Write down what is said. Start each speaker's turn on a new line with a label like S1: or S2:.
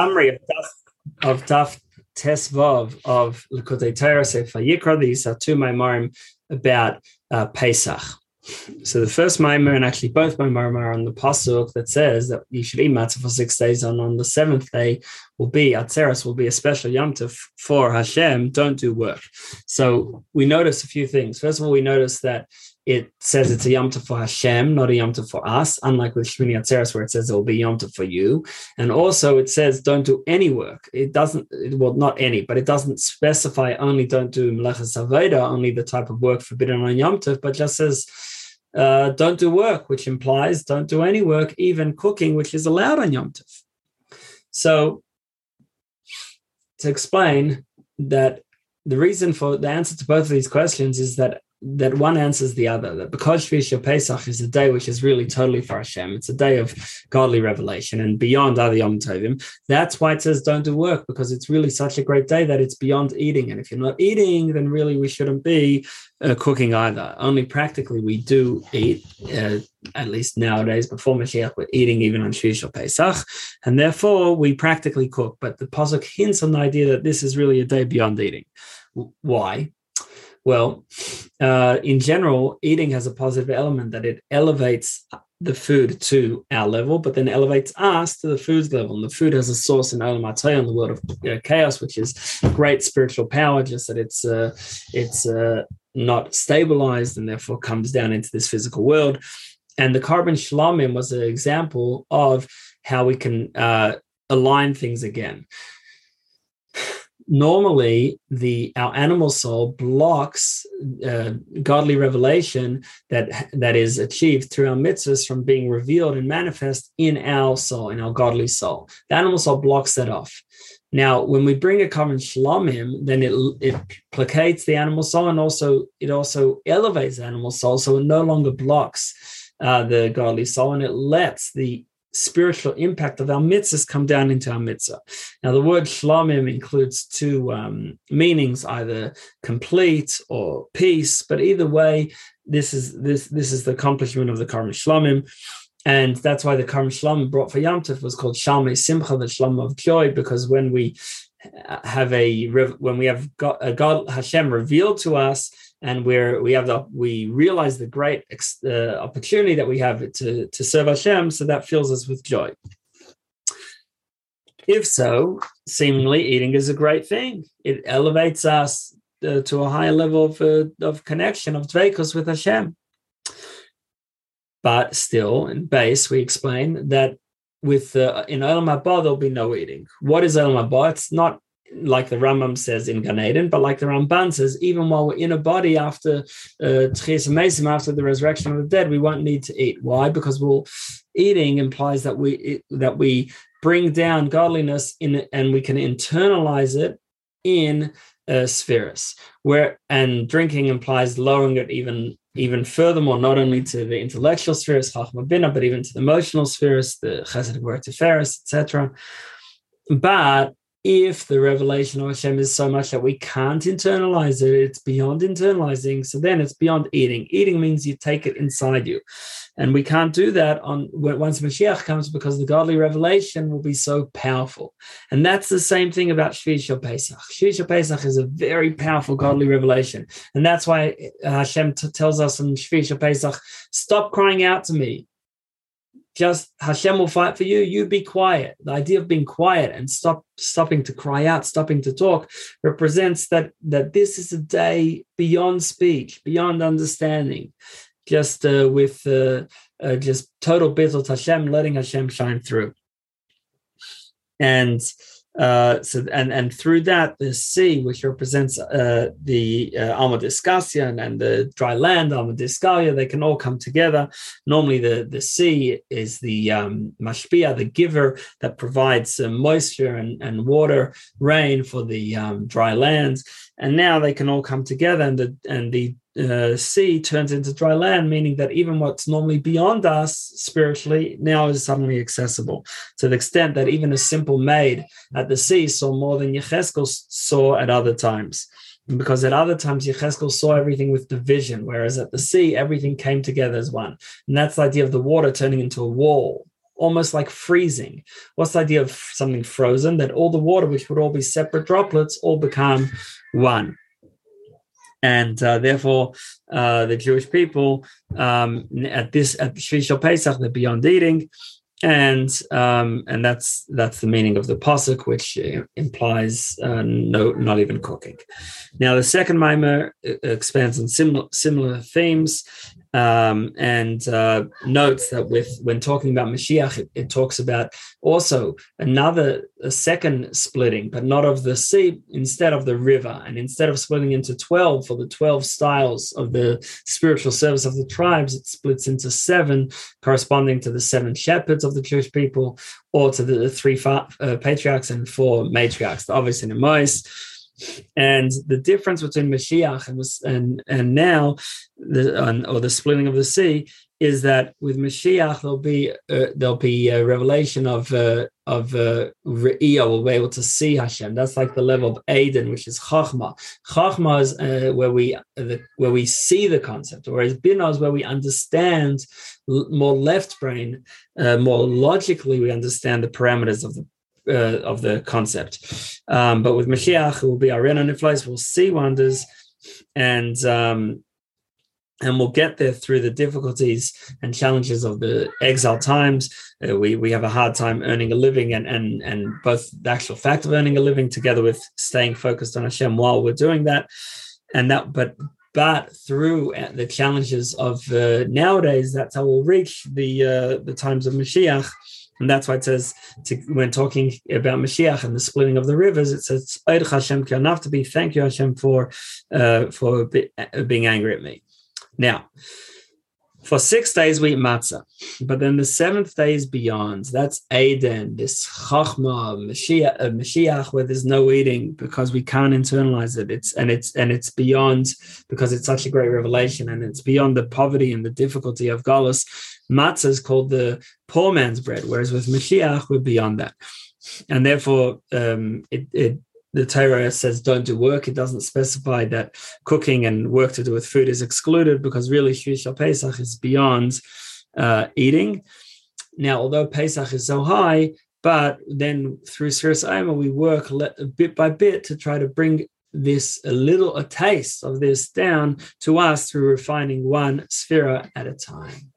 S1: summary of Daf, of Daf Tesvav of Likkutei Torah Sefer Yikra. These are two Maimarim about uh, Pesach. So the first Maimar and actually both Maimar are on the pasuk that says that you should eat matzah for six days, and on the seventh day will be Atzeres will be a special yom for Hashem. Don't do work. So we notice a few things. First of all, we notice that it says it's a Yom Tov for Hashem, not a Yom Tov for us, unlike with Shmini Atzeres, where it says it will be Yom Tov for you. And also it says don't do any work. It doesn't, it, well, not any, but it doesn't specify only don't do Melechas Avodah, only the type of work forbidden on Yom Tov, but just says uh, don't do work, which implies don't do any work, even cooking, which is allowed on Yom Tov. So to explain that the reason for the answer to both of these questions is that that one answers the other. That because Shvisha Pesach is a day which is really totally for Hashem, it's a day of godly revelation and beyond other Yom Tovim. That's why it says don't do work because it's really such a great day that it's beyond eating. And if you're not eating, then really we shouldn't be uh, cooking either. Only practically we do eat. Uh, at least nowadays, before Mashiach, we're eating even on Shvish Pesach, and therefore we practically cook. But the pasuk hints on the idea that this is really a day beyond eating. Why? Well, uh, in general, eating has a positive element that it elevates the food to our level, but then elevates us to the food's level. And the food has a source in Olam in the world of uh, chaos, which is great spiritual power, just that it's uh, it's uh, not stabilized and therefore comes down into this physical world. And the korban shlamim was an example of how we can uh, align things again normally the our animal soul blocks uh, godly revelation that that is achieved through our mitzvahs from being revealed and manifest in our soul in our godly soul. The animal soul blocks that off. Now when we bring a korban shlamim then it it placates the animal soul and also it also elevates the animal soul so it no longer blocks uh, the godly soul and it lets the spiritual impact of our mitzvahs come down into our mitzvah. Now, the word shlamim includes two um, meanings, either complete or peace, but either way, this is this this is the accomplishment of the korban shlamim. And that's why the korban shlamim brought for Yom Tov was called Shalmei Simcha, the shlam of joy, because when we have a when we have got a God Hashem revealed to us, and we're we have the we realize the great uh, opportunity that we have to to serve Hashem, so that fills us with joy. If so, seemingly eating is a great thing. It elevates us uh, to a higher level of, uh, of connection of dveikus with Hashem. But still, in base, we explain that with uh, in Olam Haba there'll be no eating. What is Olam Haba? It's not like the Rambam says in Gan Eden, but like the Ramban says, even while we're in a body after uh, after the resurrection of the dead, we won't need to eat. Why? Because well, eating implies that we that we bring down godliness in and we can internalize it in uh, spheres. Where and drinking implies lowering it even even furthermore, not only to the intellectual spheres, Chachma Bina, but even to the emotional spheres, the Chesed Tiferes, etc. But if the revelation of Hashem is so much that we can't internalize it, it's beyond internalizing. So then it's beyond eating. Eating means you take it inside you. And we can't do that on once Mashiach comes because the godly revelation will be so powerful. And that's the same thing about Shvi Pesach. Shvi Pesach is a very powerful godly revelation. And that's why uh, Hashem t- tells us in Shvi Pesach, stop crying out to me just Hashem will fight for you. You be quiet. The idea of being quiet and stop stopping to cry out, stopping to talk, represents that that this is a day beyond speech, beyond understanding, just uh, with uh, uh, just total bittul Hashem, letting Hashem shine through. And uh, so and and through that the sea, which represents uh, the uh, and, the dry land, Alma D'isgalya, they can all come together. Normally, the the sea is the um, mashpia, the giver that provides moisture and, and water, rain for the um, dry lands, and now they can all come together, and the and the uh, sea turns into dry land, meaning that even what's normally beyond us spiritually now is suddenly accessible to the extent that even a simple maid at the sea saw more than Yecheskel saw at other times. Because at other times Yecheskel saw everything with division, whereas at the sea everything came together as one. And that's the idea of the water turning into a wall almost like freezing. What's the idea of something frozen? That all the water, which would all be separate droplets, all become one. And uh, therefore, uh, the Jewish people um, at this at Shvi Pesach, they're beyond eating, and um, and that's that's the meaning of the pasuk, which uh, implies uh, no, not even cooking. Now, the second Maimar uh, expands on similar similar themes um, and uh, notes that with when talking about Mashiach, it, it, talks about also another second splitting, but not of the sea, instead of the river, and instead of splitting into twelve for the twelve styles of the spiritual service of the tribes, it splits into seven, corresponding to the seven shepherds of the Jewish people, or to the, the three fa- uh, patriarchs and four matriarchs, obviously in Mois and the difference between Mashiach and and, and now, the, or the splitting of the sea, is that with Mashiach there'll be uh, there'll be a revelation of uh, of uh, Re'iyah. We'll be able to see Hashem. That's like the level of Aden, which is Chachma. Chachma is uh, where we the, where we see the concept, whereas Binah is where we understand more left brain, uh, more logically we understand the parameters of the uh, of the concept. Um, but with Mashiach, it will be our place. We'll see wonders, and um, and we'll get there through the difficulties and challenges of the exile times. Uh, we we have a hard time earning a living, and and and both the actual fact of earning a living together with staying focused on Hashem while we're doing that, and that but. But through the challenges of uh, nowadays, that's how we'll reach the uh, the times of Mashiach, and that's why it says to, when talking about Mashiach and the splitting of the rivers, it says Hashem enough to be thank you Hashem for uh, for be, uh, being angry at me. Now, for six days we eat matzah, but then the seventh day is beyond. That's Aden, this chachma, Mashiach, uh, Mashiach, where there's no eating because we can't internalize it. It's and it's and it's beyond because it's such a great revelation, and it's beyond the poverty and the difficulty of Galus matzah is called the poor man's bread, whereas with Mashiach, we're beyond that. And therefore, um, it, it the Torah says don't do work. It doesn't specify that cooking and work to do with food is excluded because really Shvi Pesach is beyond uh, eating. Now, although Pesach is so high, but then through Sfiras Omer, we work bit by bit to try to bring this a little a taste of this down to us through refining one sphere at a time.